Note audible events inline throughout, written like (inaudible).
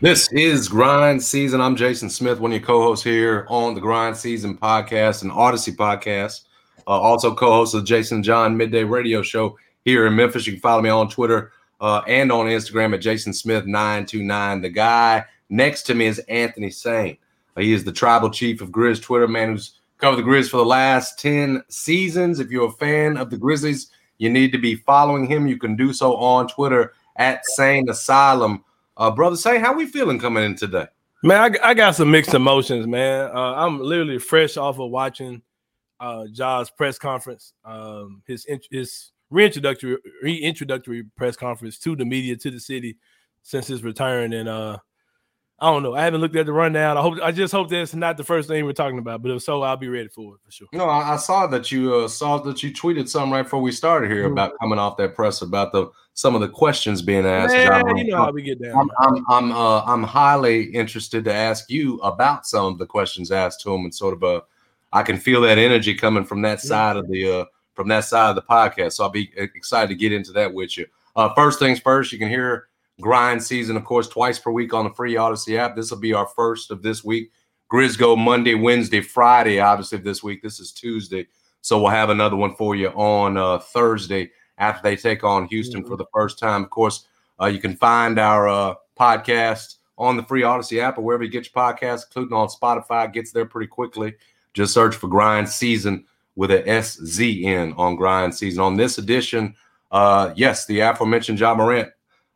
This is Grind Season. I'm Jason Smith, one of your co-hosts here on the Grind Season podcast and Audacy podcast. Uh, also co-host of Jason John Midday Radio Show here in Memphis. You can follow me on Twitter uh, and on Instagram at Jason Smith 929. The guy next to me is Anthony Sain. Uh, he is the tribal chief of Grizz Twitter, man who's covered the Grizz for the last 10 seasons. If you're a fan of the Grizzlies, you need to be following him. You can do so on Twitter at Sain Asylum. Uh, brother Say, how we feeling coming in today? Man, I, I got some mixed emotions, man. Uh, I'm literally fresh off of watching uh Ja's press conference, um, his his reintroductory reintroductory press conference to the media to the city since his return, and uh, I don't know. I haven't looked at the rundown. I hope I just hope that's not the first thing we're talking about, but if so, I'll be ready for it for sure. No, I, I saw that you uh, saw that you tweeted something right before we started here mm-hmm. about coming off that press about the some of the questions being asked. Man, you know how we get down. I'm I'm I'm, uh, I'm highly interested to ask you about some of the questions asked to him and sort of a. Uh, I can feel that energy coming from that side of the uh, from that side of the podcast. So I'll be excited to get into that with you. Uh, first things first, you can hear grind season, of course, twice per week on the free Audacy app. This will be our first of this week. Grizz go Monday, Wednesday, Friday. Obviously, this week this is Tuesday, so we'll have another one for you on uh, Thursday after they take on Houston mm-hmm. for the first time. Of course, uh, you can find our uh, podcast on the free Audacy app or wherever you get your podcast, including on Spotify. Gets there pretty quickly. Just search for Grind Season with a S Z N on Grind Season. On this edition, uh, yes, the aforementioned Ja Morant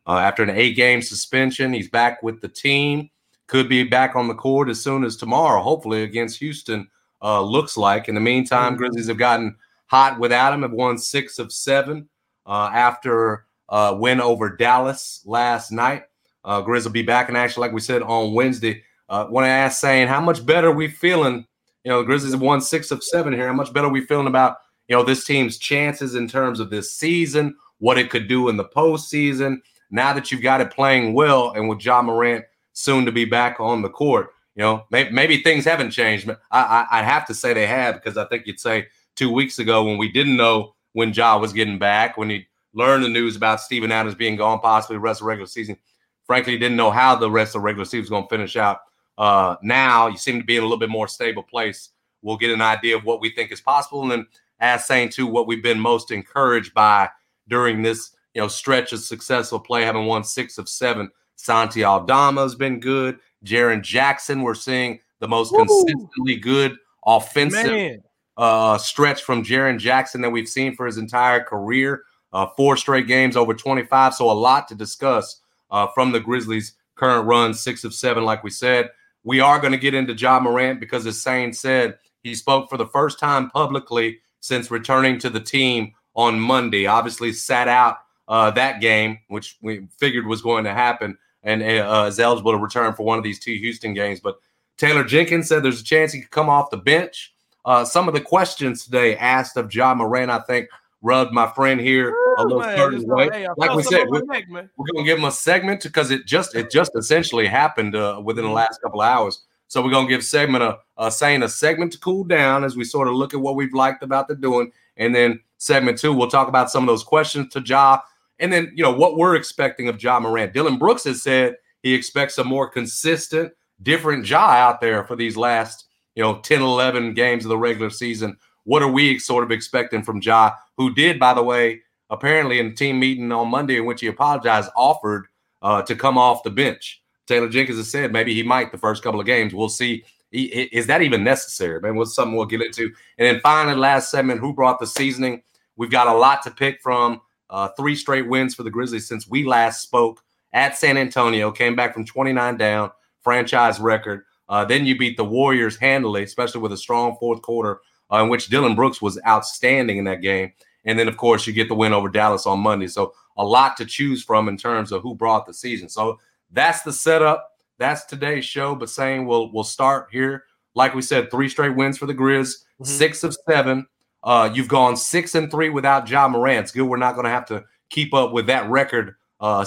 uh, after an eight game suspension. He's back with the team. Could be back on the court as soon as tomorrow, hopefully against Houston. Uh, looks like. In the meantime, mm-hmm. Grizzlies have gotten hot without him. Have won six of seven uh, after uh, win over Dallas last night. Uh, Grizz will be back in action, like we said on Wednesday. Uh, Want to ask, Sain how much better we feeling? You know, the Grizzlies won six of seven here. How much better we feeling about you know this team's chances in terms of this season, what it could do in the postseason? now that you've got it playing well and with Ja Morant soon to be back on the court, you know, maybe, maybe things haven't changed. I, I, I have to say they have because I think you'd say two weeks ago when we didn't know when Ja was getting back, when he learned the news about Steven Adams being gone possibly the rest of the regular season, frankly, didn't know how the rest of the regular season was going to finish out. Uh, now you seem to be in a little bit more stable place. We'll get an idea of what we think is possible. And then, as saying to what we've been most encouraged by during this you know, stretch of successful play, having won six of seven. Santi Aldama has been good. Jaren Jackson, we're seeing the most Woo! consistently good offensive uh, stretch from Jaren Jackson that we've seen for his entire career. Uh, four straight games over 25. So a lot to discuss uh, from the Grizzlies' current run, six of seven, like we said. We are going to get into Ja Morant because, as Sain said, he spoke for the first time publicly since returning to the team on Monday. Obviously, sat out uh, that game, which we figured was going to happen, and uh, is eligible to return for one of these two Houston games. But Taylor Jenkins said there's a chance he could come off the bench. Uh, some of the questions today asked of Ja Morant, I think, rubbed my friend here a little certain way. Hey, like we said, we're, we're going to give him a segment because it just it just essentially happened uh, within the mm-hmm. last couple hours. So we're going to give segment a, a saying a segment to cool down as we sort of look at what we've liked about the doing, and then segment two we'll talk about some of those questions to Ja and then, you know, what we're expecting of Ja Morant. Dillon Brooks has said he expects a more consistent, different Ja out there for these last, you know, 10, 11 games of the regular season. What are we sort of expecting from Ja, who did, by the way, apparently in team meeting on Monday in which he apologized, offered uh, to come off the bench. Taylor Jenkins has said maybe he might the first couple of games. We'll see. Is that even necessary? Man, what's something we'll get into. And then finally, last segment, who brought the seasoning? We've got a lot to pick from. Uh, three straight wins for the Grizzlies since we last spoke at San Antonio. Came back from 29 down, franchise record. Uh, then you beat the Warriors handily, especially with a strong fourth quarter uh, in which Dillon Brooks was outstanding in that game. And then, of course, you get the win over Dallas on Monday. So a lot to choose from in terms of who brought the season. So that's the setup. that's today's show. But Sain we'll we'll start here. Like we said, three straight wins for the Grizz, mm-hmm. six of seven. Uh, you've gone six and three without Ja Morant. It's good. We're not going to have to keep up with that record. Uh,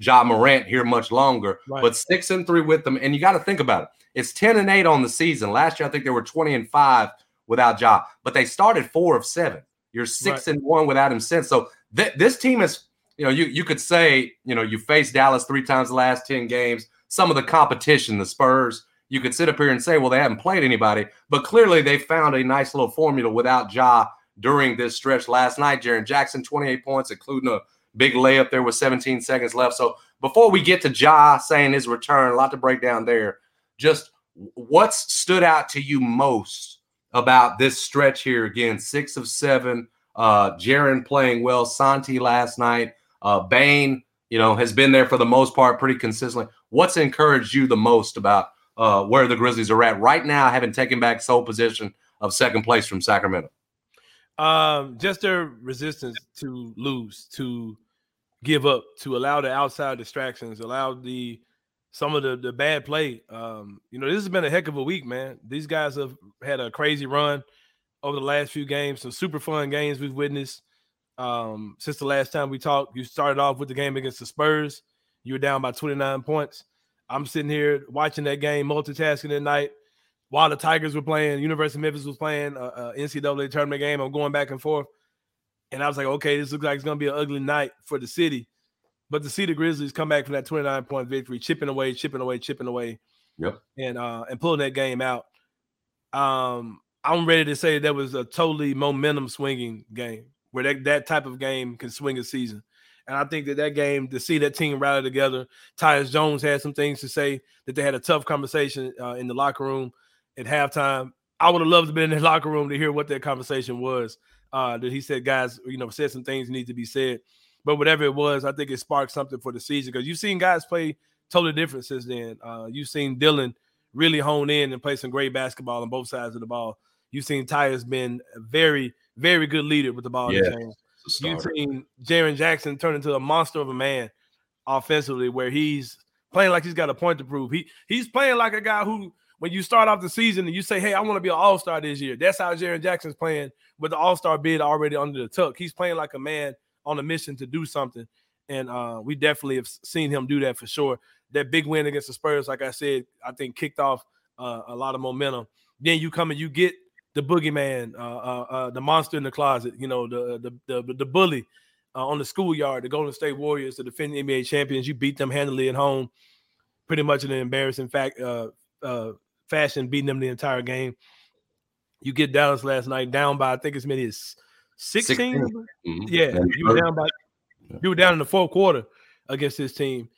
sans Ja Morant here much longer, right. but six and three with them. And you got to think about it. It's 10 and eight on the season. Last year, I think they were 20 and five without Ja, but they started four of seven. You're six right. and one without him since. So th- this team is, you know, you you could say, you know, you faced Dallas three times the last 10 games. Some of the competition, the Spurs, you could sit up here and say, well, they haven't played anybody, but clearly they found a nice little formula without Ja during this stretch last night. Jaren Jackson, 28 points, including a big layup there with 17 seconds left. So before we get to Ja saying his return, a lot to break down there. Just what's stood out to you most about this stretch here? Again, six of seven. Uh, Jaren playing well. Santi last night. Uh, Bane, you know, has been there for the most part pretty consistently. What's encouraged you the most about uh, where the Grizzlies are at right now, having taken back sole position of second place from Sacramento? Um, just their resistance to lose, to give up, to allow the outside distractions, allow the some of the the bad play. Um, you know, this has been a heck of a week, man. These guys have had a crazy run over the last few games, some super fun games we've witnessed. Um, since the last time we talked, you started off with the game against the Spurs. You were down by 29 points. I'm sitting here watching that game, multitasking at night, while the Tigers were playing, University of Memphis was playing a, a NCAA tournament game. I'm going back and forth, and I was like, okay, this looks like it's gonna be an ugly night for the city. But to see the Grizzlies come back from that 29 point victory, chipping away, chipping away, chipping away, yep, and uh, and pulling that game out, um, I'm ready to say that was a totally momentum swinging game where that, that type of game can swing a season. And I think that that game, to see that team rally together, Tyus Jones had some things to say that they had a tough conversation uh, in the locker room at halftime. I would have loved to be in the (laughs) locker room to hear what that conversation was. Uh, that he said, guys, you know, said some things need to be said. But whatever it was, I think it sparked something for the season because you've seen guys play totally different since then. Uh, you've seen Dillon really hone in and play some great basketball on both sides of the ball. You've seen Tyus been a very, very good leader with the ball yeah. You've seen Jaren Jackson turn into a monster of a man offensively, where he's playing like he's got a point to prove. He he's playing like a guy who when you start off the season and you say, "Hey, I want to be an All Star this year," that's how Jaren Jackson's playing with the All Star bid already under the tuck. He's playing like a man on a mission to do something, and uh, we definitely have seen him do that for sure. That big win against the Spurs, like I said, I think kicked off uh, a lot of momentum. Then you come and you get the boogeyman, uh, uh, uh the monster in the closet, you know, the the the, the bully uh, on the schoolyard, the Golden State Warriors, the defending NBA champions. You beat them handily at home, pretty much in an embarrassing fact uh, fashion, beating them the entire game. You get Dallas last night down by I think as many as 16. 16. Mm-hmm. Yeah, you were down by you were down in the fourth quarter against this team,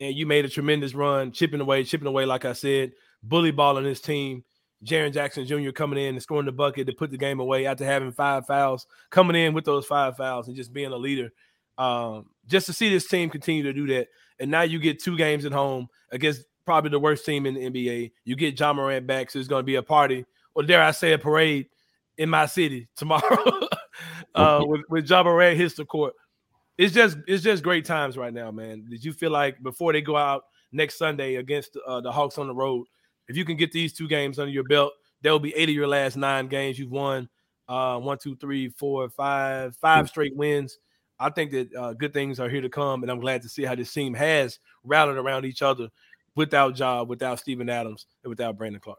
and you made a tremendous run, chipping away, chipping away, like I said, bully balling this team. Jaren Jackson Jr. coming in and scoring the bucket to put the game away after having five fouls, coming in with those five fouls and just being a leader. Um, just to see this team continue to do that. And now you get two games at home against probably the worst team in the NBA. You get Ja Morant back, so it's going to be a party, or dare I say, a parade in my city (laughs) tomorrow (laughs) uh, with with Ja Morant hits the court. It's just it's just great times right now, man. Did you feel like before they go out next Sunday against uh, the Hawks on the road, if you can get these two games under your belt, there will be eight of your last nine games you've won. Uh, one, two, three, four, five, five straight wins. I think that uh, good things are here to come, and I'm glad to see how this team has rallied around each other without Job, without Steven Adams, and without Brandon Clarke.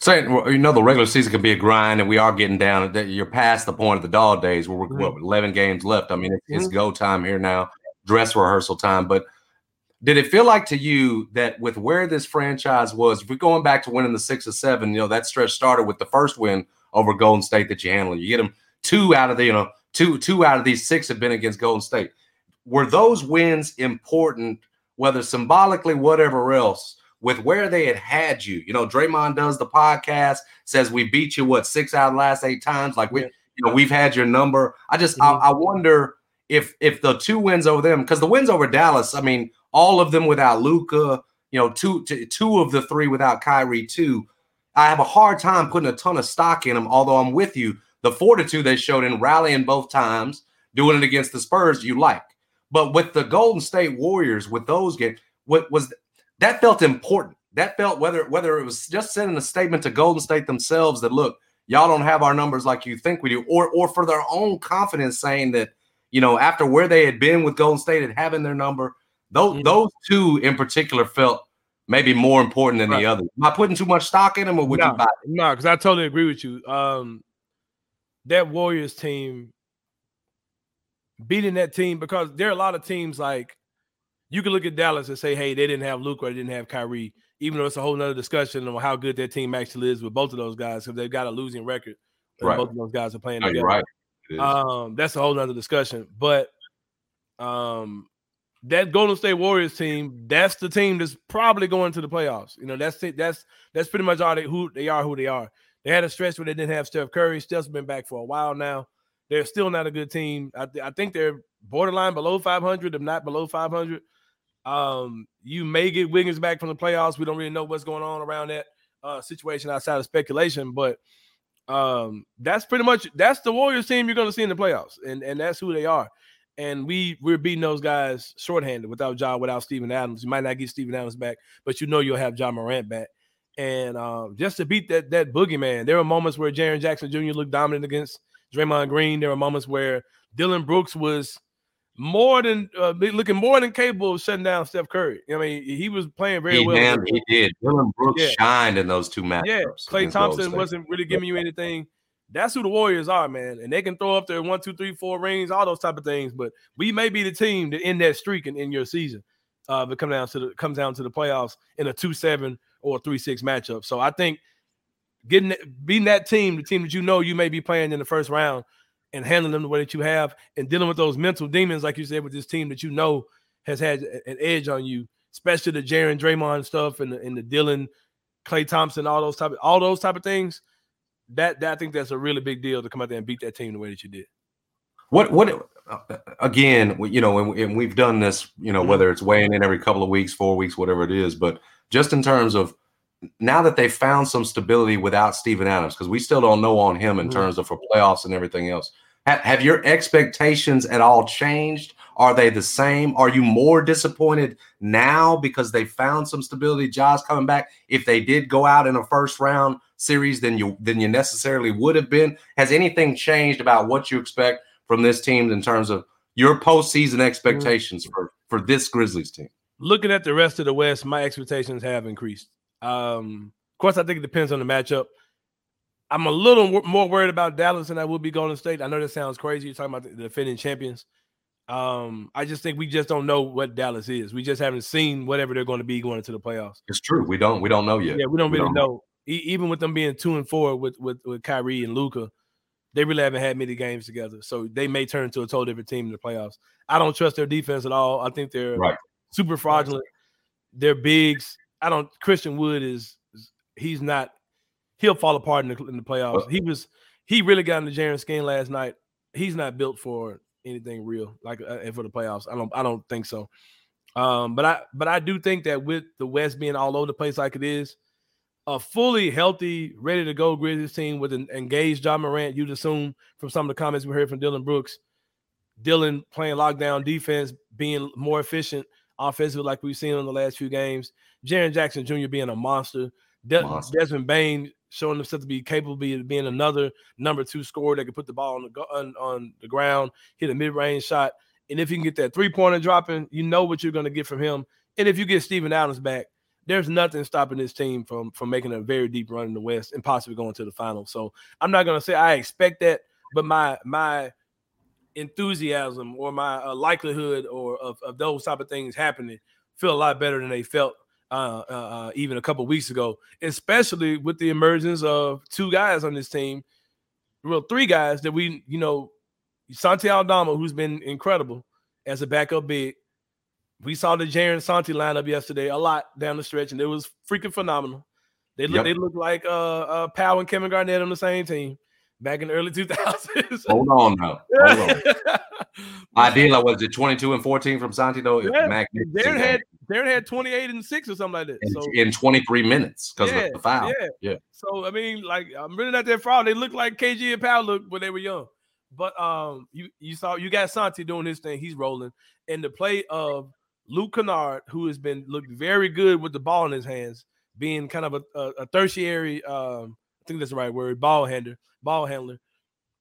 Sain, well, you know, the regular season can be a grind, and we are getting down. You're past the point of the dog days where we're mm-hmm. what, 11 games left. I mean, it's, mm-hmm. it's go time here now, dress rehearsal time. But did it feel like to you that with where this franchise was, if we're going back to winning the six or seven, you know, that stretch started with the first win over Golden State that you handled. You get them two out of the, you know, two two out of these six have been against Golden State. Were those wins important whether symbolically, whatever else, with where they had had you. You know, Draymond does the podcast, says we beat you what six out of the last eight times. Like we, you know, we've had your number. I just, mm-hmm. I, I, wonder if if the two wins over them, because the wins over Dallas, I mean, all of them without Luka. you know, two two of the three without Kyrie too. I have a hard time putting a ton of stock in them. Although I'm with you, the fortitude they showed in rallying both times, doing it against the Spurs, you like. But with the Golden State Warriors, with those games, what was that felt important. That felt whether whether it was just sending a statement to Golden State themselves that look, y'all don't have our numbers like you think we do, or or for their own confidence saying that, you know, after where they had been with Golden State and having their number, those those two in particular felt maybe more important than right. the other. Am I putting too much stock in them, or would no, you buy? It? No, because I totally agree with you. Um, that Warriors team beating that team because there are a lot of teams like you can look at Dallas and say, hey, they didn't have Luke or they didn't have Kyrie, even though it's a whole nother discussion on how good that team actually is with both of those guys because they've got a losing record. Right. Both of those guys are playing no, together. Right. Um, that's a whole nother discussion. But um, that Golden State Warriors team, that's the team that's probably going to the playoffs. You know, that's it. That's that's pretty much all they who they are, who they are. They had a stretch where they didn't have Steph Curry. Steph's been back for a while now. They're still not a good team. I, th- I think they're borderline below 500, if not below 500. Um, you may get Wiggins back from the playoffs. We don't really know what's going on around that uh, situation outside of speculation, but um, that's pretty much that's the Warriors team you're going to see in the playoffs, and and that's who they are. And we we're beating those guys shorthanded without Ja, without Steven Adams. You might not get Steven Adams back, but you know you'll have Ja Morant back. And um, just to beat that that boogeyman, there were moments where Jaren Jackson Jr. looked dominant against Draymond Green. There were moments where Dillon Brooks was more than uh, looking more than capable of shutting down Steph Curry. I mean, he was playing very he, well. Man, he did. Dillon Brooks yeah. shined in those two matches. Yeah, Klay Thompson wasn't really giving you anything. That's who the Warriors are, man. And they can throw up their one, two, three, four rings, all those type of things. But we may be the team to end that streak and end your season. Uh, but come down to the comes down to the playoffs in a two seven or three six matchup. So I think getting beating that team, the team that you know you may be playing in the first round, and handling them the way that you have, and dealing with those mental demons, like you said, with this team that you know has had an edge on you, especially the Jaren Draymond stuff and the, and the Dillon, Klay Thompson, all those type of all those type of things. That, that I think that's a really big deal to come out there and beat that team the way that you did. What what uh, again? You know, and, and we've done this. You know, mm-hmm. whether it's weighing in every couple of weeks, four weeks, whatever it is, but just in terms of now that they've found some stability without Steven Adams, because we still don't know on him in mm-hmm. terms of for playoffs and everything else. Have, have your expectations at all changed? Are they the same? Are you more disappointed now because they found some stability? Ja's coming back. If they did go out in a first round series, than you than you necessarily would have been. Has anything changed about what you expect from this team in terms of your postseason expectations mm-hmm. for for this Grizzlies team? Looking at the rest of the West, my expectations have increased. Um, of course, I think it depends on the matchup. I'm a little w- more worried about Dallas than I would be Golden State. I know that sounds crazy. You're talking about the defending champions. Um, I just think we just don't know what Dallas is. We just haven't seen whatever they're going to be going into the playoffs. It's true. We don't. We don't know yet. Yeah, we don't we really don't know. E- even with them being two and four with with with Kyrie and Luka, they really haven't had many games together. So they may turn into a total different team in the playoffs. I don't trust their defense at all. I think they're right. super fraudulent. They're bigs. I don't. Christian Wood is he's not. He'll fall apart in the, in the playoffs. He was he really got into Jaren skin last night. He's not built for anything real like uh, for the playoffs. I don't I don't think so. Um, but I but I do think that with the West being all over the place like it is, a fully healthy, ready to go Grizzlies team with an engaged Ja Morant, you'd assume from some of the comments we heard from Dillon Brooks, Dillon playing lockdown defense, being more efficient offensively like we've seen in the last few games. Jaren Jackson Jr. being a monster. De- monster. Desmond Bane showing himself to be capable of being another number two scorer that can put the ball on the on, on the ground, hit a mid range shot, and if you can get that three pointer dropping, you know what you're going to get from him. And if you get Steven Adams back, there's nothing stopping this team from from making a very deep run in the West and possibly going to the final. So I'm not going to say I expect that, but my my enthusiasm or my uh, likelihood or of, of those type of things happening feel a lot better than they felt uh, uh, uh, even a couple weeks ago, especially with the emergence of two guys on this team, well, three guys that we, you know, Santi Aldama, who's been incredible as a backup big. We saw the Jaren Santi lineup yesterday a lot down the stretch, and it was freaking phenomenal. They look, yep. they look like uh, uh, Powell and Kevin Garnett on the same team back in the early 2000s. Hold on now. (laughs) Hold on. (laughs) Ideal, was it 22 and 14 from Santi though? Yeah. Darren had Darren had 28 and 6 or something like that. In, so, in 23 minutes because yeah, of the foul. Yeah. yeah. So I mean, like I'm really not that proud. They look like KG and Powell look when they were young. But um you you saw you got Santi doing his thing, he's rolling. And the play of Luke Kennard, who has been looked very good with the ball in his hands, being kind of a, a, a tertiary, um, I think that's the right word, ball handler, ball handler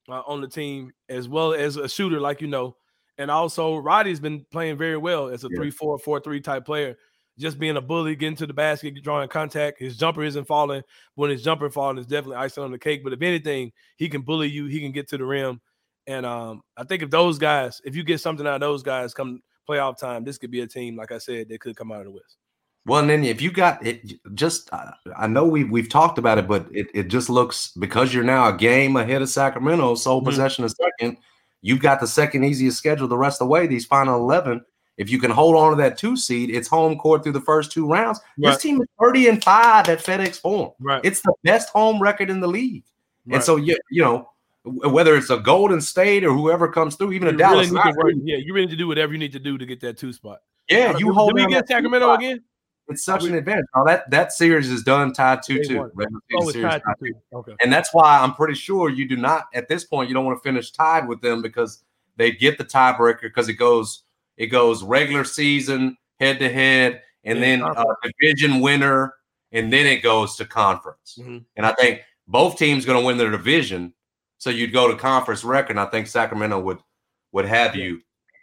uh, on the team, as well as a shooter, like you know. And also, Roddy's been playing very well as a yeah. 3 4 4 3 type player. Just being a bully, getting to the basket, drawing contact. His jumper isn't falling. When his jumper falling, it's definitely icing on the cake. But if anything, he can bully you. He can get to the rim. And um, I think if those guys, if you get something out of those guys come playoff time, this could be a team, like I said, that could come out of the West. Well, and then if you got it, just I know we've we've talked about it, but it, it just looks because you're now a game ahead of Sacramento, sole mm-hmm. possession of second. You've got the second easiest schedule the rest of the way. These final eleven. If you can hold on to that two seed, it's home court through the first two rounds. Right. This team is 30 and 5 at FedEx Forum. Right. It's the best home record in the league. Right. And so you, you know, whether it's a Golden State or whoever comes through, even you a Dallas. Really yeah, you really need to do whatever you need to do to get that two spot. Yeah, you hold. Do we get Sacramento again? It's such an advantage. Now that that series is done tied two two. Oh, tied two Okay. And that's why I'm pretty sure you do not at this point. You don't want to finish tied with them because they get the tiebreaker because it goes it goes regular season head to head, and yeah, then uh, division winner, and then it goes to conference. Mm-hmm. And I think both teams going to win their division, so you'd go to conference record. And I think Sacramento would would have yeah. you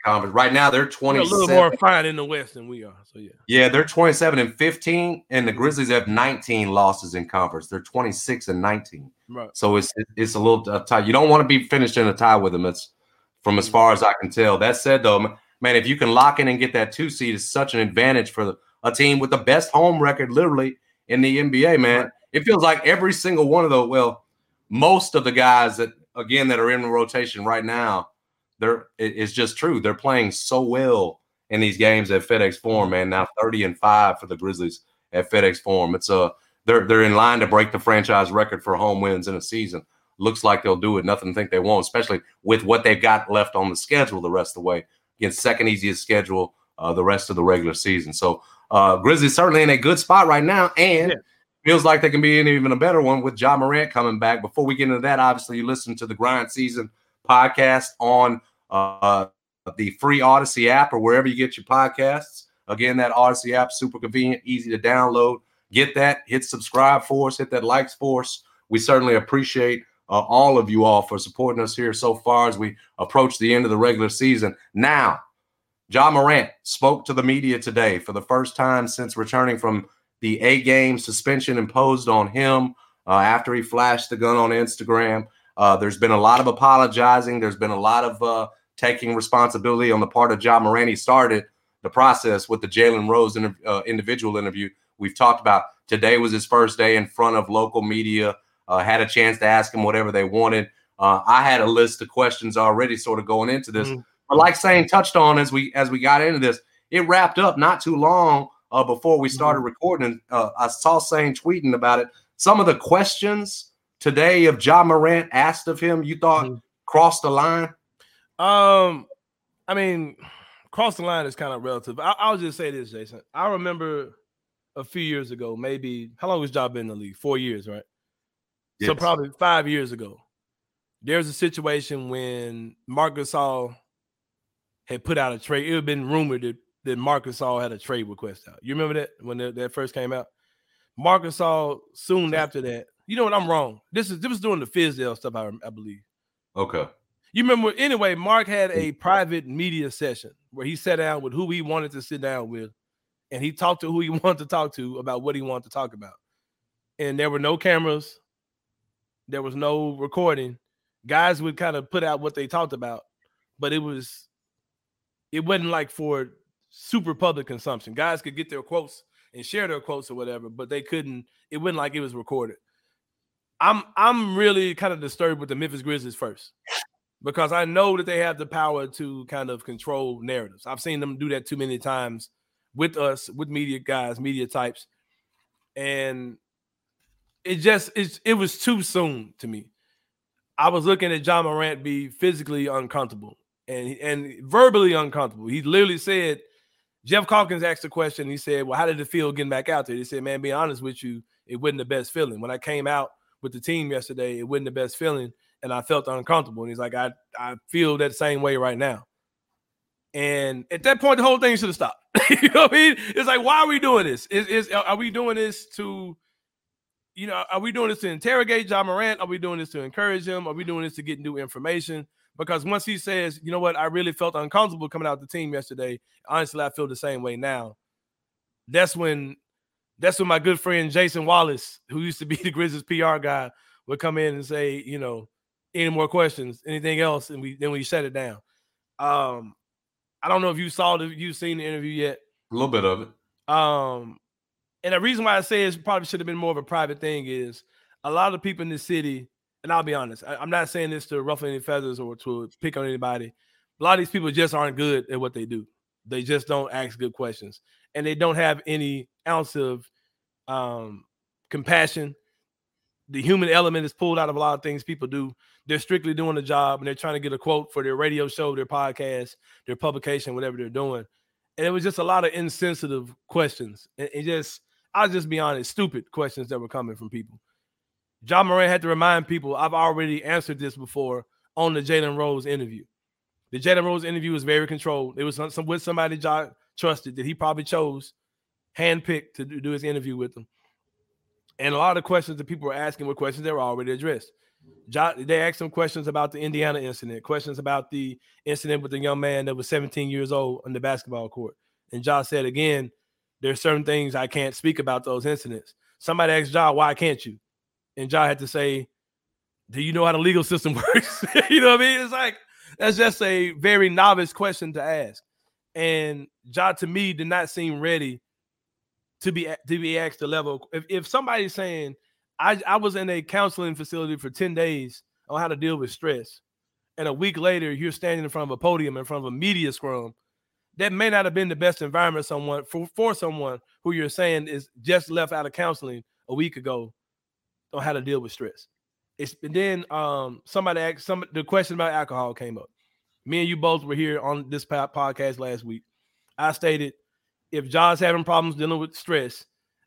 conference. Right now, they're 20. A little more fine in the West than we are. So, yeah. Yeah, they're 27 and 15, and the Grizzlies have 19 losses in conference. They're 26 and 19. Right. So it's it's a little uh, tight. You don't want to be finished in a tie with them. It's from as mm-hmm. far as I can tell. That said, though, man, if you can lock in and get that two seed, it's such an advantage for a team with the best home record, literally in the NBA. Man, right. it feels like every single one of those. Well, most of the guys that again that are in the rotation right now they're it's just true. They're playing so well in these games at FedEx Forum, man. Now 30 and 5 for the Grizzlies at FedEx Forum. It's a they're they're in line to break the franchise record for home wins in a season. Looks like they'll do it. Nothing to think they won't, especially with what they've got left on the schedule the rest of the way. Against second easiest schedule uh, the rest of the regular season. So uh, Grizzlies certainly in a good spot right now, and yeah. feels like they can be in even a better one with Ja Morant coming back. Before we get into that, obviously you listen to the Grind Season podcast on uh, the free Audacy app or wherever you get your podcasts. Again, that Audacy app super convenient, easy to download. Get that, hit subscribe for us, hit that likes for us. We certainly appreciate uh, all of you all for supporting us here so far as we approach the end of the regular season. Now, Ja Morant spoke to the media today for the first time since returning from the A game suspension imposed on him uh, after he flashed the gun on Instagram. Uh, there's been a lot of apologizing. There's been a lot of uh, taking responsibility on the part of Ja Morant. He started the process with the Jalen Rose inter- uh, individual interview we've talked about. Today was his first day in front of local media. Uh, had a chance to ask him whatever they wanted. Uh, I had a list of questions already, sort of going into this. Mm-hmm. But like Sain touched on as we as we got into this, it wrapped up not too long uh, before we started mm-hmm. recording. Uh, I saw Sain tweeting about it. Some of the questions today if Ja Morant asked of him, you thought mm-hmm. crossed the line? Um, I mean, cross the line is kind of relative. I, will just say this, Jason. I remember a few years ago, maybe how long was Job been in the league? Four years, right? Yes. So probably five years ago. There's a situation when Marc Gasol had put out a trade. It had been rumored that, that Marc Gasol had a trade request out. You remember that when that, that first came out? Marc Gasol soon after that. You know what? I'm wrong. This is this was doing the Fizdale stuff, I, I believe. Okay. You remember anyway, Mark had a mm. private media session where he sat down with who he wanted to sit down with, and he talked to who he (laughs) wanted to talk to about what he wanted to talk about. And there were no cameras, there was no recording. Guys would kind of put out what they talked about, but it was it wasn't like for super public consumption. Guys could get their quotes and share their quotes or whatever, but they couldn't, it wasn't like it was recorded. I'm I'm really kind of disturbed with the Memphis Grizzlies first because I know that they have the power to kind of control narratives. I've seen them do that too many times with us, with media guys, media types, and it just it, it was too soon to me. I was looking at Ja Morant be physically uncomfortable and and verbally uncomfortable. He literally said, Geoff Calkins asked the question. He said, "Well, how did it feel getting back out there?" He said, "Man, being honest with you, it wasn't the best feeling. When I came out with the team yesterday, it wasn't the best feeling." and I felt uncomfortable. And he's like, I I feel that same way right now. And at that point, the whole thing should have stopped. (laughs) you know what I mean? It's like, why are we doing this? Is, is are we doing this to, you know, are we doing this to interrogate Ja Morant? Are we doing this to encourage him? Are we doing this to get new information? Because once he says, you know what, I really felt uncomfortable coming out the team yesterday. Honestly, I feel the same way now. That's when that's when my good friend Jason Wallace, who used to be (laughs) the Grizzlies PR guy, would come in and say, you know, any more questions, anything else, and we then we shut it down. Um, I don't know if you saw the you've seen the interview yet. A little bit of it. Um, and the reason why I say it probably should have been more of a private thing is a lot of the people in the city, and I'll be honest, I, am not saying this to ruffle any feathers or to pick on anybody. A lot of these people just aren't good at what they do. They just don't ask good questions, and they don't have any ounce of um, compassion. The human element is pulled out of a lot of things people do. They're strictly doing the job and they're trying to get a quote for their radio show, their podcast, their publication, whatever they're doing. And it was just a lot of insensitive questions. And, and just, I'll just be honest, stupid questions that were coming from people. Ja Morant had to remind people, I've already answered this before on the Jalen Rose interview. The Jalen Rose interview was very controlled. It was some, with somebody Ja trusted that he probably chose handpicked to do his interview with them. And a lot of questions that people were asking were questions that were already addressed. They asked some questions about the Indiana incident, questions about the incident with the young man that was 17 years old on the basketball court. And Josh said again, there's certain things I can't speak about those incidents. Somebody asked Ja, why can't you? And Ja had to say, Do you know how the legal system (laughs) works? (laughs) you know what I mean? It's like that's just a very novice question to ask. And Ja to me did not seem ready to be to be asked the level. If if somebody's saying I I was in a counseling facility for 10 days on how to deal with stress, and a week later you're standing in front of a podium in front of a media scrum, that may not have been the best environment someone for, for someone who you're saying is just left out of counseling a week ago on how to deal with stress. It's and then um somebody asked some the question about alcohol came up. Me and you both were here on this podcast last week. I stated if John's having problems dealing with stress,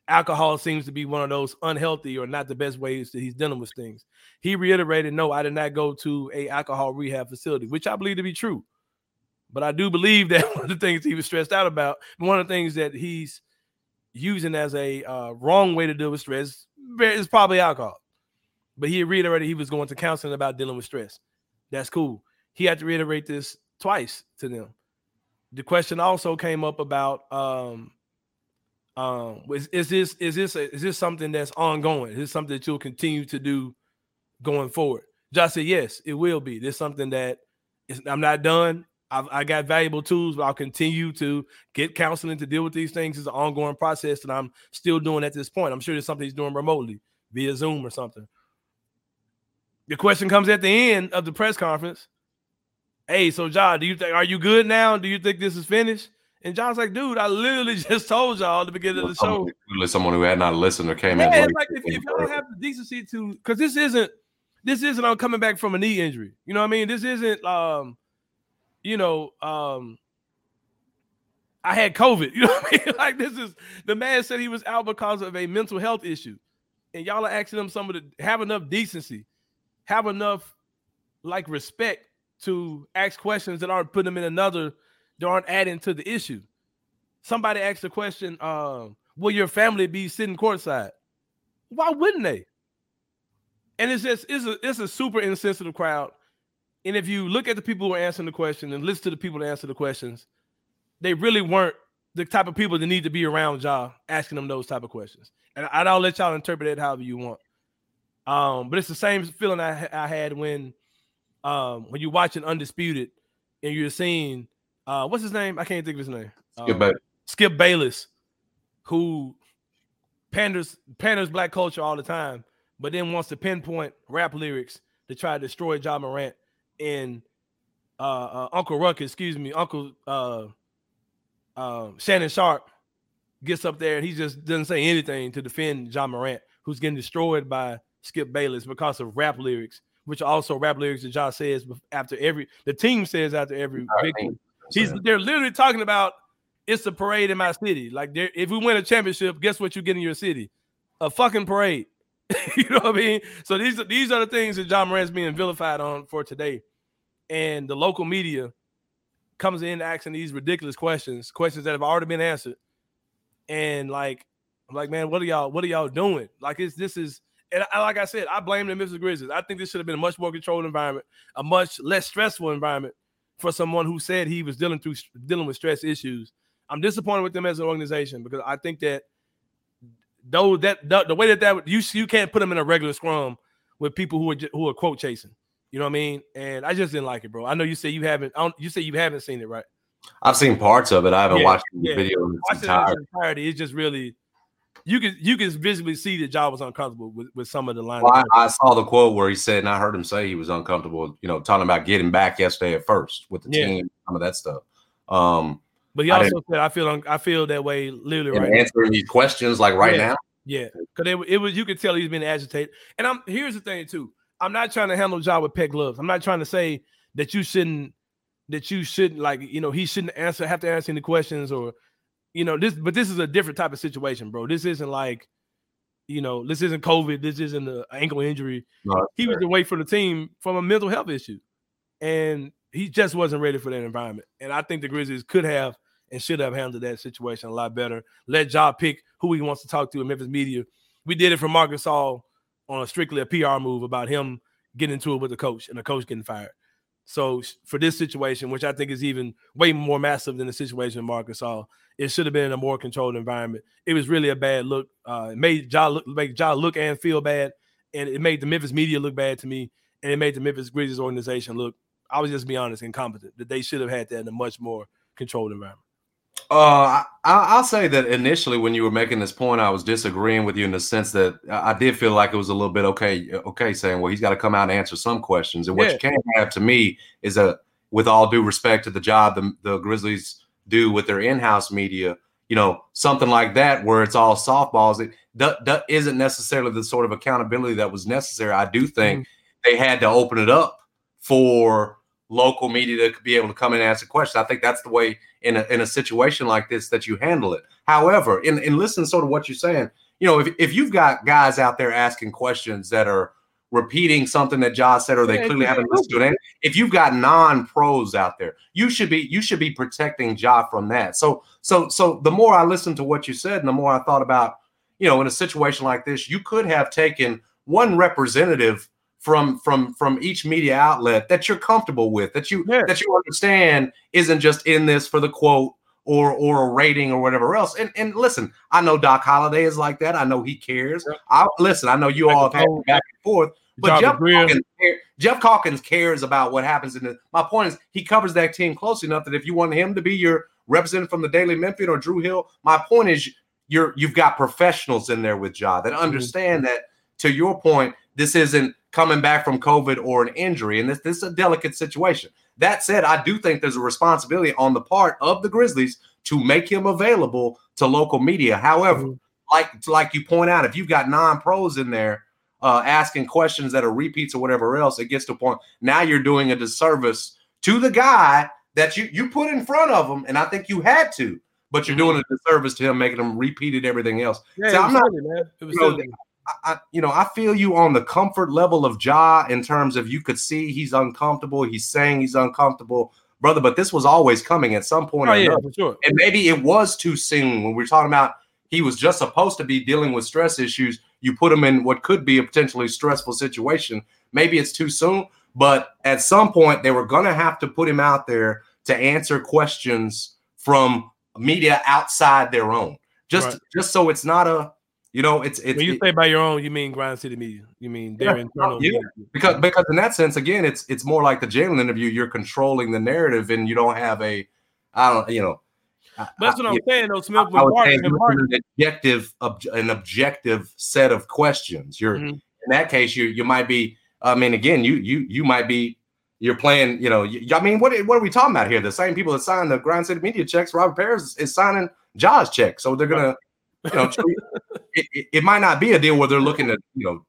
alcohol seems to be one of those unhealthy or not the best ways that he's dealing with things. He reiterated, "No, I did not go to a alcohol rehab facility," which I believe to be true. But I do believe that (laughs) one of the things he was stressed out about, one of the things that he's using as a uh, wrong way to deal with stress, is probably alcohol. But he reiterated he was going to counseling about dealing with stress. That's cool. He had to reiterate this twice to them the question also came up about um um is, is this is this a, is this something that's ongoing? Is this something that you'll continue to do going forward? Josh said, yes, it will be. This something that is, I'm not done. I've, I got valuable tools, but I'll continue to get counseling to deal with these things. It's an ongoing process that I'm still doing at this point. I'm sure there's something he's doing remotely via Zoom or something. The question comes at the end of the press conference hey, so John, do you think are you good now? Do you think this is finished? And John's like, dude, I literally (laughs) just told y'all at the beginning of the show. Someone who had not listened or came yeah, in. Like if, if y'all have the decency to, because this isn't, this isn't I'm coming back from a knee injury. You know what I mean? This isn't, um, you know, um, I had COVID. (laughs) You know what I mean? Like this is the man said he was out because of a mental health issue, and y'all are asking him some of the have enough decency, have enough like respect to ask questions that aren't putting them in another, that aren't adding to the issue. Somebody asked the question, um, will your family be sitting courtside? Why wouldn't they? And it's just it's a it's a super insensitive crowd. And if you look at the people who are answering the question and listen to the people that answer the questions, they really weren't the type of people that need to be around y'all asking them those type of questions. And I, will let y'all interpret it however you want. Um, but it's the same feeling I, I had when um, when you're watching Undisputed and you're seeing uh, what's his name? I can't think of his name. Skip, um, Skip Bayless, who panders panders black culture all the time, but then wants to pinpoint rap lyrics to try to destroy Ja Morant and uh, uh, Uncle Ruckus, excuse me, Uncle uh, uh, Shannon Sharpe gets up there and he just doesn't say anything to defend Ja Morant, who's getting destroyed by Skip Bayless because of rap lyrics which also rap lyrics that Josh says after every the team says after every victory. He's they're literally talking about it's a parade in my city. Like if we win a championship, guess what you get in your city? A fucking parade. (laughs) you know what I mean? So these are these are the things that Ja Morant's being vilified on for today. And the local media comes in asking these ridiculous questions, questions that have already been answered, and like I'm like, man, what are y'all? What are y'all doing? Like, it's this is and I, like I said, I blame the Memphis Grizzlies. I think this should have been a much more controlled environment, a much less stressful environment for someone who said he was dealing through dealing with stress issues. I'm disappointed with them as an organization because I think that though that the, the way that that you you can't put them in a regular scrum with people who are who are quote chasing. You know what I mean? And I just didn't like it, bro. I know you say you haven't. you say you haven't seen it, right? I've seen parts of it. I haven't yeah, watched the yeah. video in its entirety. It's just really you can you can visibly see that Ja was uncomfortable with, with some of the lines. Well, I, I, saw the quote where he said, and I heard him say he was uncomfortable. You know, talking about getting back yesterday at first with the yeah. team, some of that stuff. Um, but he also I said, "I feel un- I feel that way literally right answering these questions like right yeah. now." Yeah, because it, it was you could tell he's been agitated. And I'm here's the thing too. I'm not trying to handle Ja with pet gloves. I'm not trying to say that you shouldn't that you shouldn't like you know he shouldn't answer have to answer any questions or you know this but this is a different type of situation bro. This isn't like you know this isn't covid. This isn't an ankle injury. No, he was away from the team from a mental health issue and he just wasn't ready for that environment. And i think the grizzlies could have and should have handled that situation a lot better. Let Ja pick who he wants to talk to in memphis media. We did it for Marc Gasol on a strictly a pr move about him getting into it with the coach and the coach getting fired so for this situation, which I think is even way more massive than the situation Marc Gasol, it should have been in a more controlled environment. It was really a bad look. Uh, it made Ja look, make Ja look and feel bad, and it made the Memphis media look bad to me, and it made the Memphis Grizzlies organization look. I was just be honest, incompetent. That they should have had that in a much more controlled environment. Uh, I, will say that initially, when you were making this point, I was disagreeing with you in the sense that I did feel like it was a little bit okay, okay, saying, well, he's got to come out and answer some questions. And what yeah. you can't have to me is a, with all due respect to the job the, the Grizzlies do with their in-house media, you know, something like that where it's all softballs. It that, that isn't necessarily the sort of accountability that was necessary. I do think mm-hmm. they had to open it up for local media to be able to come and ask answer questions. I think that's the way in a, in a situation like this that you handle it. However, in, in listening sort of what you're saying, you know, if, if you've got guys out there asking questions that are repeating something that Josh said or they yeah, clearly haven't listened to it, if you've got non-pros out there, you should be you should be protecting Josh from that. So so so the more I listened to what you said and the more I thought about, you know, in a situation like this, you could have taken one representative from from from each media outlet that you're comfortable with that you yeah. that you understand isn't just in this for the quote or or a rating or whatever else and and listen i know doc holliday is like that i know he cares yeah. i listen i know you all have had back and forth but geoff calkins, geoff calkins cares about what happens in the my point is he covers that team close enough that if you want him to be your representative from the daily memphian or drew hill my point is you're you've got professionals in there with Ja that mm-hmm. understand mm-hmm. that to your point this isn't coming back from COVID or an injury. And this, this is a delicate situation. That said, I do think there's a responsibility on the part of the Grizzlies to make him available to local media. However, mm-hmm. like like you point out, if you've got non-pros in there uh, asking questions that are repeats or whatever else, it gets to a point. Now you're doing a disservice to the guy that you you put in front of him, and I think you had to. But you're mm-hmm. doing a disservice to him, making him repeat it everything else. Yeah, so I'm not, silly, man. It was you know, I, you know, I feel you on the comfort level of Ja in terms of you could see he's uncomfortable. He's saying he's uncomfortable, brother. But this was always coming at some point. Oh, yeah, for sure. And maybe it was too soon when we are talking about he was just supposed to be dealing with stress issues. You put him in what could be a potentially stressful situation. Maybe it's too soon, but at some point they were going to have to put him out there to answer questions from media outside their own. Just, right. just so it's not a you know, it's it's when you it, say by your own, you mean Grind City Media. You mean their yeah, internal yeah. Because because in that sense, again, it's it's more like the Jalen interview. You're controlling the narrative, and you don't have a, I don't, you know. That's what I, am saying, though, Smith. With Mark, an objective, ob, an objective set of questions. You're mm-hmm. in that case, you you might be. I mean, again, you you you might be. You're playing, you know. You, I mean, what what are we talking about here? The same people that signed the Grind City Media checks, Robert Parish is, signing Ja's check, so they're gonna. You know, (laughs) it, it, might not be a deal where they're looking at, you know,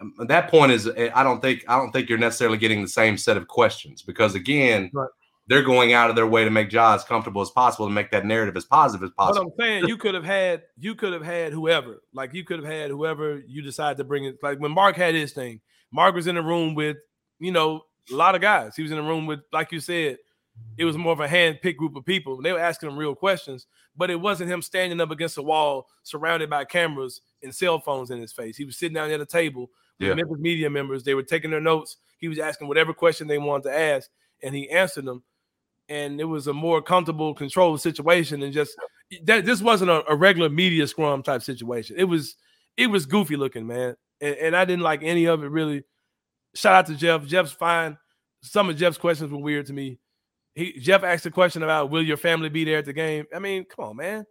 um, that point is eh, I don't think I don't think you're necessarily getting the same set of questions because again, right. they're going out of their way to make Ja as comfortable as possible and make that narrative as positive as possible. But I'm saying you could have had you could have had whoever, like you could have had whoever you decide to bring it. Like when Mark had his thing, Mark was in the room with, you know, a lot of guys. He was in the room with, like you said, it was more of a hand-picked group of people. They were asking him real questions, but it wasn't him standing up against a wall surrounded by cameras and cell phones in his face. He was sitting down at a table with Yeah. Memphis media members. They were taking their notes. He was asking whatever question they wanted to ask, and he answered them. And it was a more comfortable, controlled situation, and just that. This wasn't a, a regular media scrum type situation. It was, it was goofy looking, man, and, and I didn't like any of it really. Shout out to Jeff. Jeff's fine. Some of Jeff's questions were weird to me. He Geoff asked a question about will your family be there at the game? I mean, come on, man.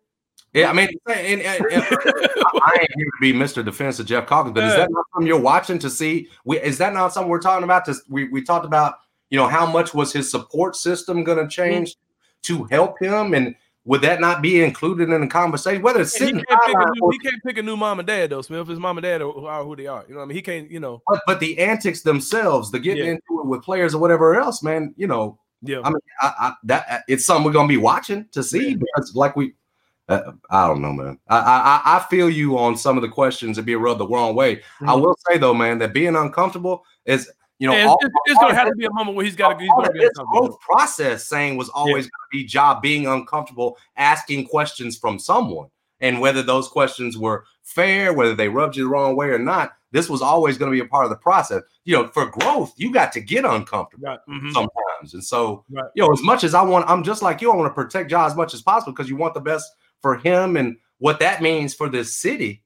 Yeah, I mean, and, and- (laughs) and- I ain't here to be Mr. Defense of Geoff Calkins, but is that not something you're watching to see? We, is that not something we're talking about? To, we, we talked about, you know, how much was his support system going to change to help him? And would that not be included in the conversation? Whether it's He sitting can't, pick a new, or- he can't pick a new mom and dad though, Smith. His mom and dad are, who they are. You know what I mean? He can't, you know. but, but the antics themselves, the getting Yeah. into it with players or whatever else, man, you know, Yeah. I mean, I, I, that it's something we're gonna be watching to see because, like we, uh, I don't know, man. I, I I feel you on some of the questions that be rubbed the wrong way. I Mhm. will say though, man, that being uncomfortable is, you know, Yeah, all, it's, it's- it's gonna have to be a moment where he's got to. Gonna be uncomfortable. growth process saying was always going to be job being uncomfortable, asking questions from someone, and whether those questions were fair, whether they rubbed you the wrong way or not. This was always going to be a part of the process. You know, for growth, you got to get uncomfortable Right. mhm. sometimes. And so, Right. you know, as much as I want, I'm just like you, I want to protect Ja as much as possible because you want the best for him and what that means for this city.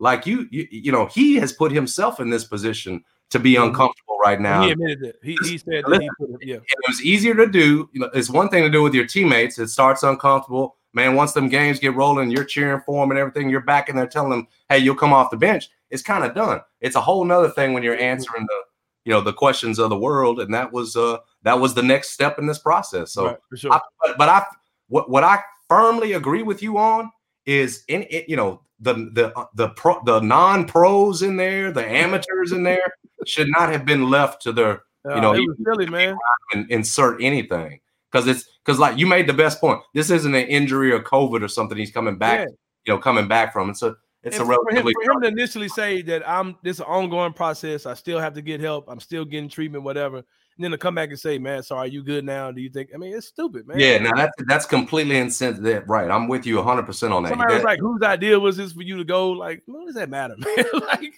Like you, you, you know, he has put himself in this position to be Mhm. uncomfortable right now. he admitted it. He, he said that Listen, he put it, yeah. It was easier to do. You know, it's one thing to do with your teammates. It starts uncomfortable. Man, once them games get rolling, you're cheering for them and everything. You're back in there telling them, "Hey, you'll come off the bench." It's kind of done. It's a whole nother thing when you're answering the, you know, the questions of the world, and that was uh that was the next step in this process. So, right, sure. I, but, but I what what I firmly agree with you on is in it, you know, the the uh, the pro the non pros in there, the amateurs in there should not have been left to their Uh, know, it was silly, man. and insert anything because it's because like you made the best point. This isn't an injury or COVID or something. He's coming back, Yeah. you know, coming back from. It's a it's And a for, him, for him to initially say that I'm this is an ongoing process, I still have to get help, I'm still getting treatment, whatever, and then to come back and say, "Man, so are you good now?" Do you think? I mean, it's stupid, man. yeah. Now that's that's completely insensitive. Right, I'm with you 100 percent on that. Somebody was like, "Whose idea was this for you to go?" Like, what does that matter, (laughs) man? like,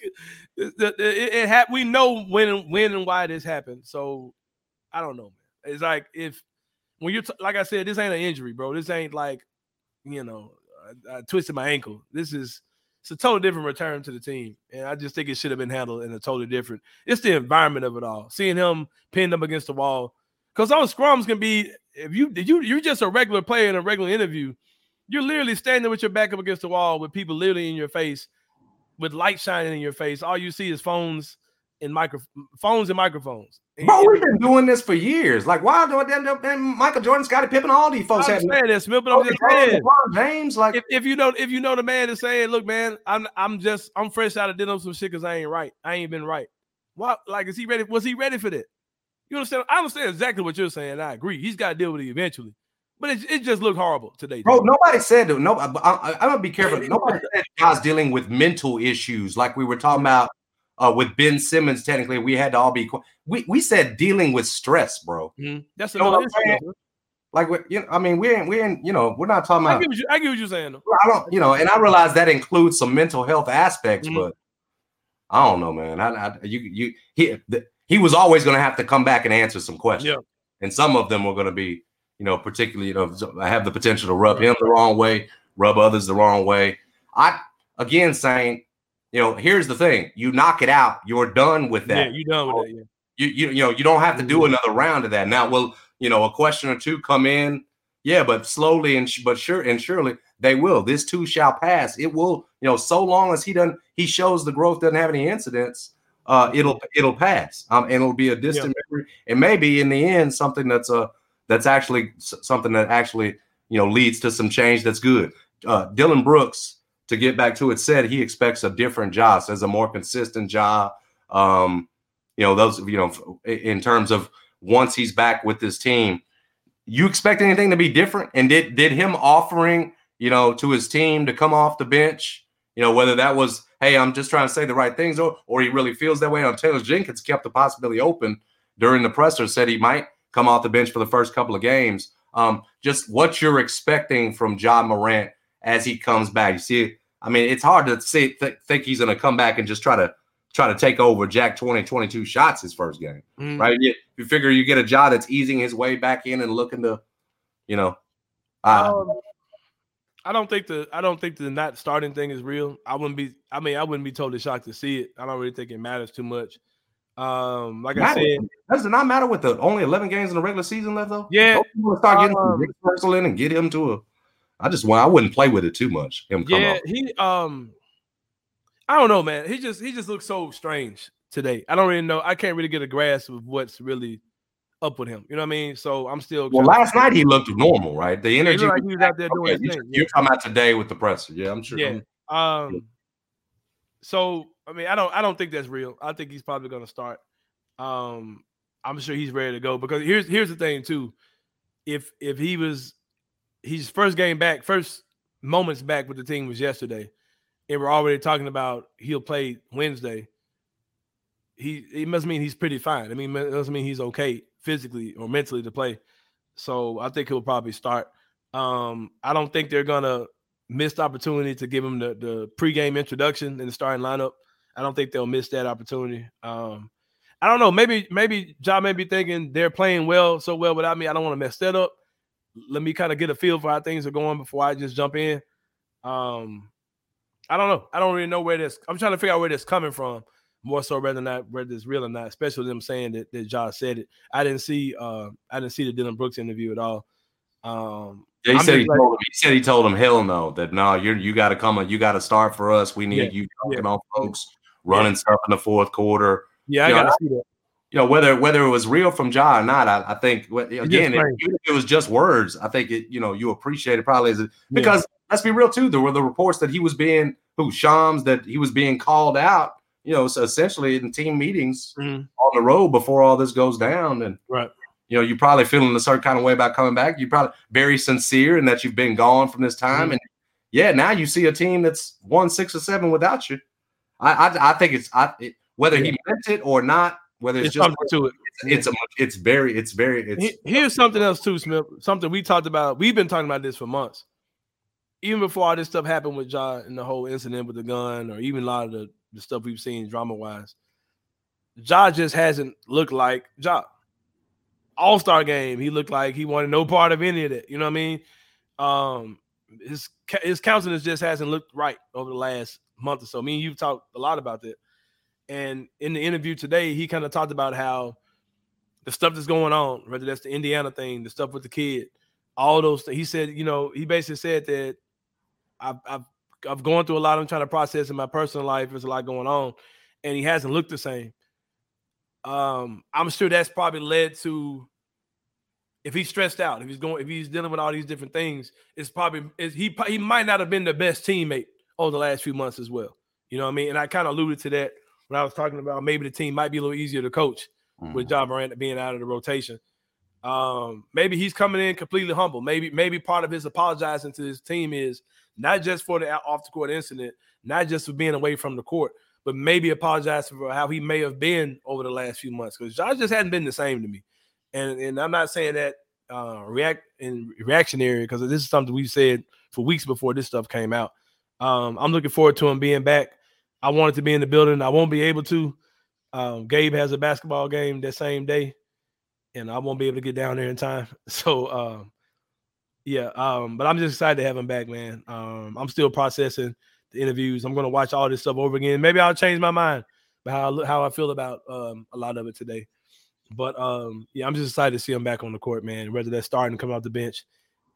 it, it, it, hap- We know when, and when, and why this happened. So, I don't know, man. It's like if when you're t- like I said, this ain't an injury, bro. This ain't like, you know, I, I twisted my ankle. This is it's a totally different return to the team, and I just think it should have been handled in a totally different. It's the environment of it all. Seeing him pinned up against the wall, because on scrums can be if you you you're just a regular player in a regular interview you're literally standing with your back up against the wall with people literally in your face with light shining in your face all you see is phones and micro phones and microphones Bro, we've been doing this for years. Like, why do them Michael Jordan, Scottie Pippen, all these folks I have Smith, but I'm oh, just saying, James? Like, if, if you know if you know the man is saying, look, man, I'm I'm just I'm fresh out of dealing with some shit because I ain't right. I ain't been right. What like is he ready? Was he ready for that? You understand? I understand exactly what you're saying. I agree. He's got to deal with it eventually. But it, it just looked horrible today. Bro, dude. nobody said. No, I, I, I'm gonna be careful. Nobody said guys dealing with mental issues like we were talking about uh, with Ben Simmons. Technically, we had to all be. We we said dealing with stress, bro. Mhm. That's You know what I'm saying? Like, you know, I mean, we ain't we ain't you know we're not talking I about. get what you I get what you're saying though. I don't, you know, and I realize that includes some mental health aspects, Mhm. but I don't know, man. I, I you you he the, he was always going to have to come back and answer some questions, Yeah. and some of them were going to be, you know, particularly, you know, have the potential to rub him the wrong way, rub others the wrong way. I again saying, you know, here's the thing: you knock it out, you're done with that. Yeah, that. you done with that. Yeah. You you you know, you don't have to do another round of that. Now, will you know a question or two come in? Yeah, but slowly and sh- but sure and surely they will. This too shall pass. It will, you know, so long as he doesn't he shows the growth doesn't have any incidents, uh, it'll it'll pass. Um, and it'll be a distant memory, and maybe in the end something that's a that's actually s- something that actually you know leads to some change that's good. Uh, Dillon Brooks, to get back to it, said he expects a different job, says a more consistent job. Um, you know, those you know, in terms of once he's back with this team, you expect anything to be different? And did did him offering, you know, to his team to come off the bench, you know, whether that was, hey, I'm just trying to say the right things, or or he really feels that way. On Taylor Jenkins kept the possibility open during the presser, said he might come off the bench for the first couple of games. Um, just what you're expecting from Ja Morant as he comes back. You see, I mean, it's hard to see th- think he's going to come back and just try to try to take over Jack 20, 22 shots his first game, mm. right? You, you, figure you get a job that's easing his way back in and looking to, you know. Uh, um, I don't think the I don't think the not starting thing is real. I wouldn't be. I mean, I wouldn't be totally shocked to see it. I don't really think it matters too much. Um, like matter. I said, does it not matter with the only eleven games in the regular season left though? Yeah, want to start getting um, Russell in and get him to a. I just want. I wouldn't play with it too much. Him yeah, he um, I don't know, man. He just he just looks so strange today. I don't really know. I can't really get a grasp of what's really up with him. You know what I mean? So I'm still. Well, last night he looked normal, right? The energy. Like was out there (laughs) doing okay, his thing. You're talking about today with the presser, yeah? I'm sure. Yeah. Um. So I mean, I don't. I don't think that's real. I think he's probably going to start. Um, I'm sure he's ready to go because here's here's the thing too. If if he was his first game back, first moments back with the team was yesterday, and we're already talking about he'll play Wednesday. He it must mean he's pretty fine. I mean, it doesn't mean he's okay physically or mentally to play. So I think he'll probably start. Um, I don't think they're gonna miss the opportunity to give him the, the pregame introduction in the starting lineup. I don't think they'll miss that opportunity. Um, I don't know. Maybe maybe Ja may be thinking they're playing well so well without me. I don't want to mess that up. Let me kind of get a feel for how things are going before I just jump in. Um, I don't know. I don't really know where this. I'm trying to figure out where this coming from more so rather than not whether it's real or not, especially them saying that, that Ja said it. I didn't see uh I didn't see the Dillon Brooks interview at all. Um yeah, he I'm said he, like, told him, he said he told him hell no that no you're you got to come you got to start for us we need yeah, you talking yeah. on folks running yeah. stuff in the fourth quarter yeah I got to see that you know whether whether it was real from Ja or not I, I think again if, if, it was just words I think it you know you appreciate it probably as a, because let's be real too there were the reports that he was being who Shams that he was being called out you know, so essentially in team meetings mm-hmm. on the road before all this goes down. And right. You know, you're probably feeling a certain kind of way about coming back. You're probably very sincere in that you've been gone from this time. Mm-hmm. And yeah, now you see a team that's won six or seven without you. I I, I think it's I it, whether yeah. he meant it or not, whether it's, it's just to it. It's, it's, a it's very it's very it's here's something else too, Smith. Something we talked about. We've been talking about this for months. Even before all this stuff happened with Ja and the whole incident with the gun, or even a lot of the the stuff we've seen drama wise. Ja just hasn't looked like Ja. All Star game, he looked like he wanted no part of any of that. You know what I mean? Um, his his countenance just hasn't looked right over the last month or so. I mean, you've talked a lot about that. And in the interview today, he kind of talked about how the stuff that's going on, whether that's the Indiana thing, the stuff with the kid, all those things. He said, you know, he basically said that I've, I've I've gone through a lot. I'm trying to process in my personal life. There's a lot going on, and he hasn't looked the same. Um, I'm sure that's probably led to if he's stressed out, if he's going, if he's dealing with all these different things, it's probably it's, he he might not have been the best teammate over the last few months as well. You know what I mean? And I kind of alluded to that when I was talking about maybe the team might be a little easier to coach mm-hmm. with Ja Morant being out of the rotation. Um, maybe he's coming in completely humble. Maybe maybe part of his apologizing to his team is not just for the off the court incident, not just for being away from the court, but maybe apologize for how he may have been over the last few months because Ja just hadn't been the same to me. And and I'm not saying that uh, react in reactionary because this is something we've said for weeks before this stuff came out. Um, I'm looking forward to him being back. I wanted to be in the building. I won't be able to. Um, Gabe has a basketball game that same day, and I won't be able to get down there in time. (laughs) So um, yeah, um, but I'm just excited to have him back, man. Um, I'm still processing the interviews. I'm gonna watch all this stuff over again. Maybe I'll change my mind about how how I feel about um, a lot of it today. But um, yeah, I'm just excited to see him back on the court, man. Whether that's starting to come off the bench,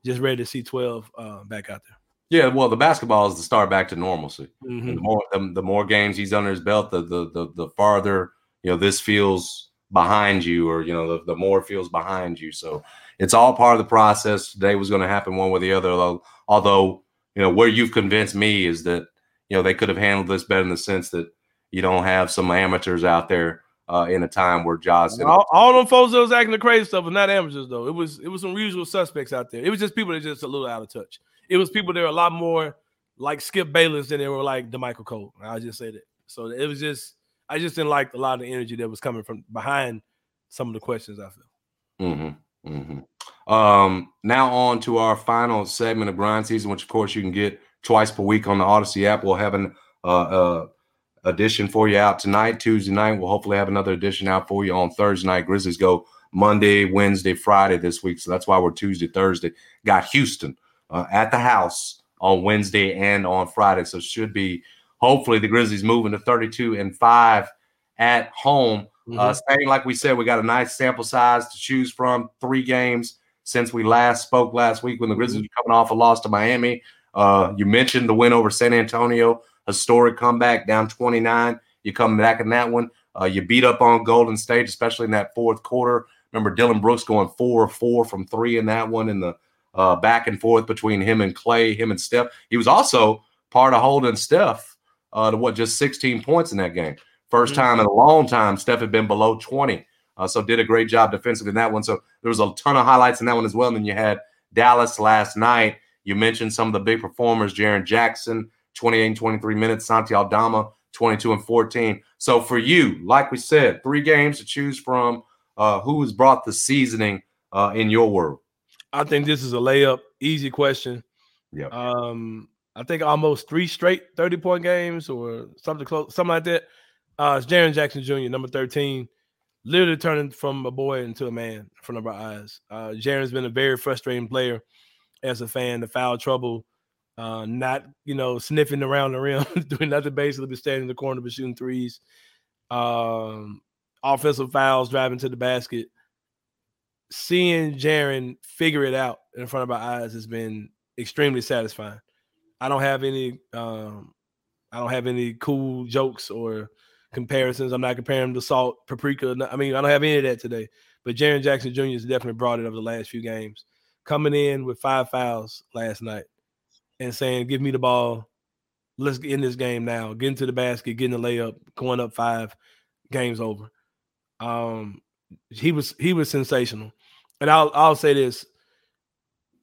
just ready to see 12 uh, back out there. Yeah, well, the basketball is the start back to normalcy. Mm-hmm. The more the, the, more games he's under his belt, the, the the the farther you know this feels behind you, or you know the, the more feels behind you. So it's all part of the process. Today was going to happen one way or the other. Although, although you know where you've convinced me is that you know they could have handled this better in the sense that you don't have some amateurs out there uh, in a time where Josh all, all them folks that was acting the crazy stuff were not amateurs though. It was it was some usual suspects out there. It was just people that just a little out of touch. It was people that were a lot more like Skip Bayless than they were like Damichael Cole. I'll just say that. So it was just I just didn't like a lot of the energy that was coming from behind some of the questions I feel. Mm-hmm. Mm-hmm. Um, now on to our final segment of grind season, which of course you can get twice per week on the Audacy app. We'll have an uh, uh, edition for you out tonight, Tuesday night. We'll hopefully have another edition out for you on Thursday night. Grizzlies go Monday, Wednesday, Friday this week, so that's why we're Tuesday, Thursday. Got Houston uh, at the house on Wednesday and on Friday, so should be hopefully the Grizzlies moving to 32 and five at home. Uh, mm-hmm. Uh, staying like we said, we got a nice sample size to choose from. Three games since we last spoke last week when the Grizzlies mm-hmm. were coming off a loss to Miami. Uh, you mentioned the win over San Antonio, historic comeback down 29. You come back in that one. Uh, you beat up on Golden State, especially in that fourth quarter. Remember Dillon Brooks going four or four from three in that one in the uh, back and forth between him and Klay, him and Steph. He was also part of holding Steph uh, to what just 16 points in that game. 1st mm-hmm. time in a long time, Steph had been below 20. Uh, so did a great job defensively in that one. So there was a ton of highlights in that one as well. And then you had Dallas last night. You mentioned some of the big performers, Jaren Jackson, 28 and 23 minutes, Santi Aldama, 22 and 14. So for you, like we said, three games to choose from. Uh, who has brought the seasoning uh, in your world? I think this is a layup, easy question. Yeah. Um, I think almost three straight 30 point games or something close, something like that. Uh, it's Jaren Jackson Jr., number 13, literally turning from a boy into a man in front of our eyes. Uh, Jaren's been a very frustrating player as a fan. The foul trouble, uh, not you know sniffing around the rim, (laughs) doing nothing basically but standing in the corner but shooting threes. Um, offensive fouls, driving to the basket. Seeing Jaren figure it out in front of our eyes has been extremely satisfying. I don't have any um, I don't have any cool jokes or comparisons. I'm not comparing him to Salt, Paprika. I mean, I don't have any of that today. But Jaren Jackson Jr. has definitely brought it over the last few games. Coming in with five fouls last night and saying, "Give me the ball. Let's get in this game now. Get into the basket, getting the layup, going up five, game's over." Um, he was he was sensational, and I'll I'll say this: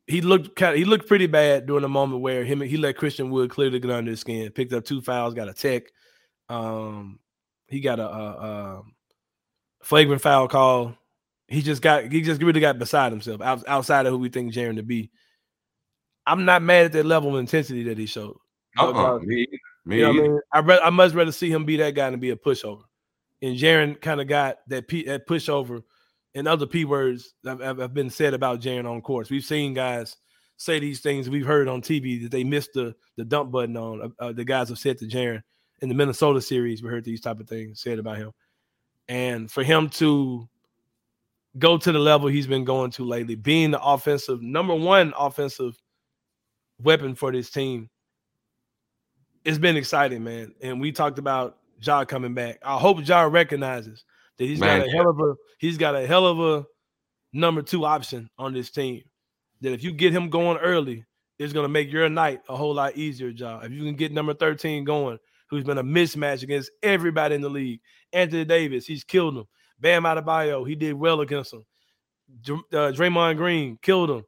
he looked kind of, he looked pretty bad during the moment where him he let Christian Wood clearly get under his skin, picked up two fouls, got a tech. Um, he got a, a, a flagrant foul call. He just got he just really got beside himself out, outside of who we think Jaren to be. I'm not mad at that level of intensity that he showed. Uh-uh, me, me you know I mean? I re- I much rather see him be that guy than be a pushover. And Jaren kind of got that P, that pushover and other p words have, have been said about Jaren on course. We've seen guys say these things we've heard on TV that they missed the the dump button on. Uh, uh, the guys have said to Jaren in the Minnesota series, we heard these type of things said about him, and for him to go to the level he's been going to lately, being the offensive number one offensive weapon for this team, it's been exciting, man. And we talked about Ja coming back. I hope Ja recognizes that he's man. got a hell of a he's got a hell of a number two option on this team. That if you get him going early, it's gonna make your night a whole lot easier, Ja. If you can get number 13 going, who's been a mismatch against everybody in the league. Anthony Davis, he's killed him. Bam Adebayo, he did well against him. Uh, Draymond Green killed him.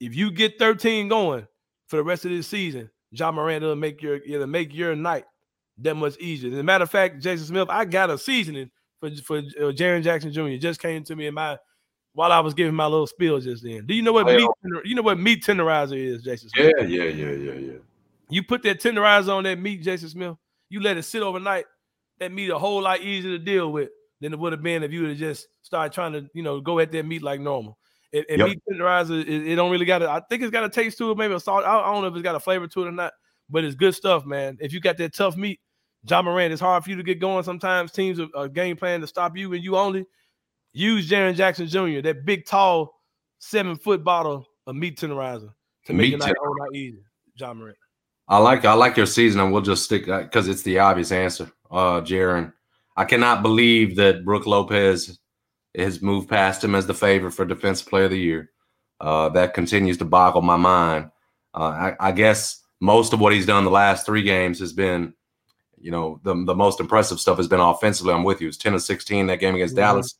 If you get 13 going for the rest of this season, Ja Morant will make your it'll make your night that much easier. As a matter of fact, Jason Smith, I got a seasoning for for uh, Jaren Jackson Jr. just came to me in my while I was giving my little spiel just then. Do you know what meat? You know what meat tenderizer is, Jason? Smith? Yeah, yeah, yeah, yeah, yeah. You put that tenderizer on that meat, Jason Smith. You let it sit overnight. That meat a whole lot easier to deal with than it would have been if you would have just started trying to, you know, go at that meat like normal. And, and yep. meat tenderizer, it, it, don't really got. I think it's got a taste to it, maybe a salt. I, I don't know if it's got a flavor to it or not, but it's good stuff, man. If you got that tough meat, Ja Morant, it's hard for you to get going. Sometimes teams are, are game plan to stop you, and you only use Jaren Jackson Jr., that big, tall, seven foot bottle of meat tenderizer to meat make it a lot easier. Ja Morant. I like I like your season, and we'll just stick because it's the obvious answer. Uh, Jaren, I cannot believe that Brook Lopez has moved past him as the favorite for Defensive Player of the Year. Uh, that continues to boggle my mind. Uh, I, I, guess most of what he's done the last three games has been, you know, the, the most impressive stuff has been offensively. I'm with you. It's 10 of 16 that game against mm-hmm. Dallas.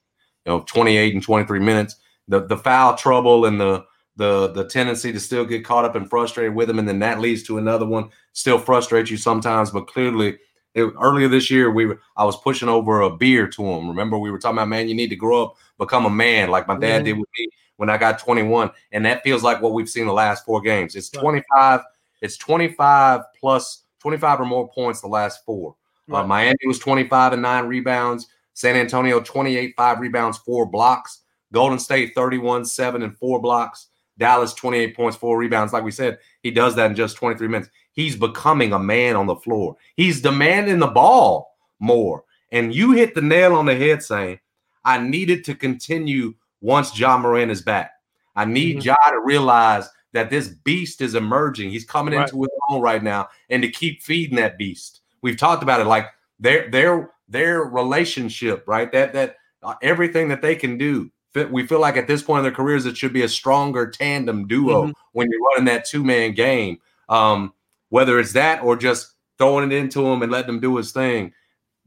You know, 28 and 23 minutes. The the foul trouble and the the the tendency to still get caught up and frustrated with him, and then that leads to another one. Still frustrates you sometimes, but clearly it, earlier this year, we were I was pushing over a beer to him. Remember, we were talking about, man, you need to grow up, become a man, like my dad did with me when I got 21. And that feels like what we've seen the last four games. It's 25, it's 25 plus 25 or more points the last four. Uh, right. Uh, Miami was 25 and nine rebounds. San Antonio 28, five rebounds, four blocks. Golden State 31, seven and four blocks. Dallas 28 points, four rebounds. Like we said, he does that in just 23 minutes. He's becoming a man on the floor. He's demanding the ball more. And you hit the nail on the head saying, I needed to continue once Ja Morant is back. I need mm-hmm. Ja to realize that this beast is emerging. He's coming right. into his own right now, and to keep feeding that beast. We've talked about it, like their their their relationship, right? That that uh, everything that they can do. We feel like at this point in their careers, it should be a stronger tandem duo mm-hmm. when you're running that two man game. Um, whether it's that or just throwing it into him and letting him do his thing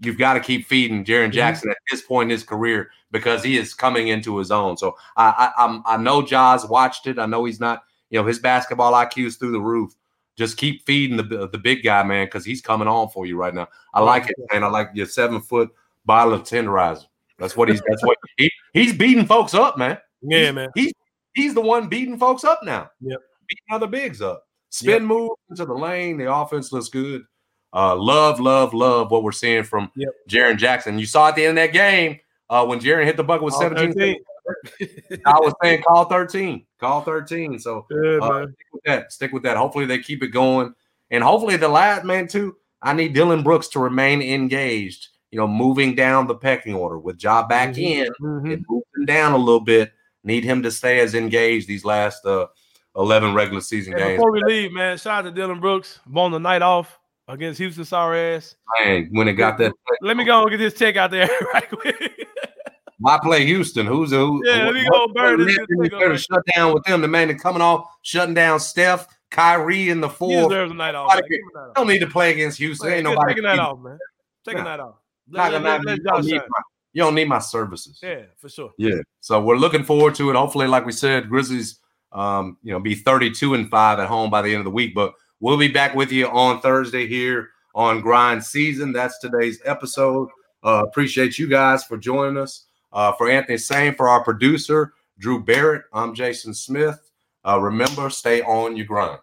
you've got to keep feeding Jaren mm-hmm. Jackson mm-hmm. at this point in his career because he is coming into his own. So I I, I'm, I know Jaws watched it. I know he's not you know his basketball IQ is through the roof. Just keep feeding the the big guy, man, because he's coming on for you right now. I like it, man. I like your seven foot bottle of tenderizer. That's what he's. That's what (laughs) he, he's beating folks up, man. Yeah, he's, man. He's he's the one beating folks up now. Yep. Beating other bigs up. Spin yep. move into the lane. The offense looks good. Uh, love, love, love what we're seeing from yep. Jaren Jackson. You saw at the end of that game uh, when Jaren hit the bucket with 17. (laughs) I was saying call 13, call 13. So yeah, uh, stick with that. Stick with that. Hopefully they keep it going. And hopefully the last man too. I need Dillon Brooks to remain engaged, you know, moving down the pecking order with Ja back mm-hmm. in mm-hmm. and moving down a little bit. Need him to stay as engaged these last uh 11 regular season games. Before we leave, man, shout out to Dillon Brooks. on the night off against Houston sorry ass. Man, when it got that. Let me go and get this check out there (laughs) right quick. Why play Houston? Who's who? Yeah, let me go this. Shut down with them. The man that coming off, shutting down Steph, Kyrie in the four. He deserves a night off. Don't need to play against Houston. Man, Ain't nobody taking that off, man. Taking that off. Let, let, let, let you, don't my, you don't need my services. Yeah, for sure. Yeah. So we're looking forward to it. Hopefully, like we said, Grizzlies, um, you know, be 32 and five at home by the end of the week. But we'll be back with you on Thursday here on Grind Season. That's today's episode. Uh, appreciate you guys for joining us. Uh, for Anthony Sain, for our producer, Drew Barrett, I'm Jason Smith. Uh, remember, stay on your grind.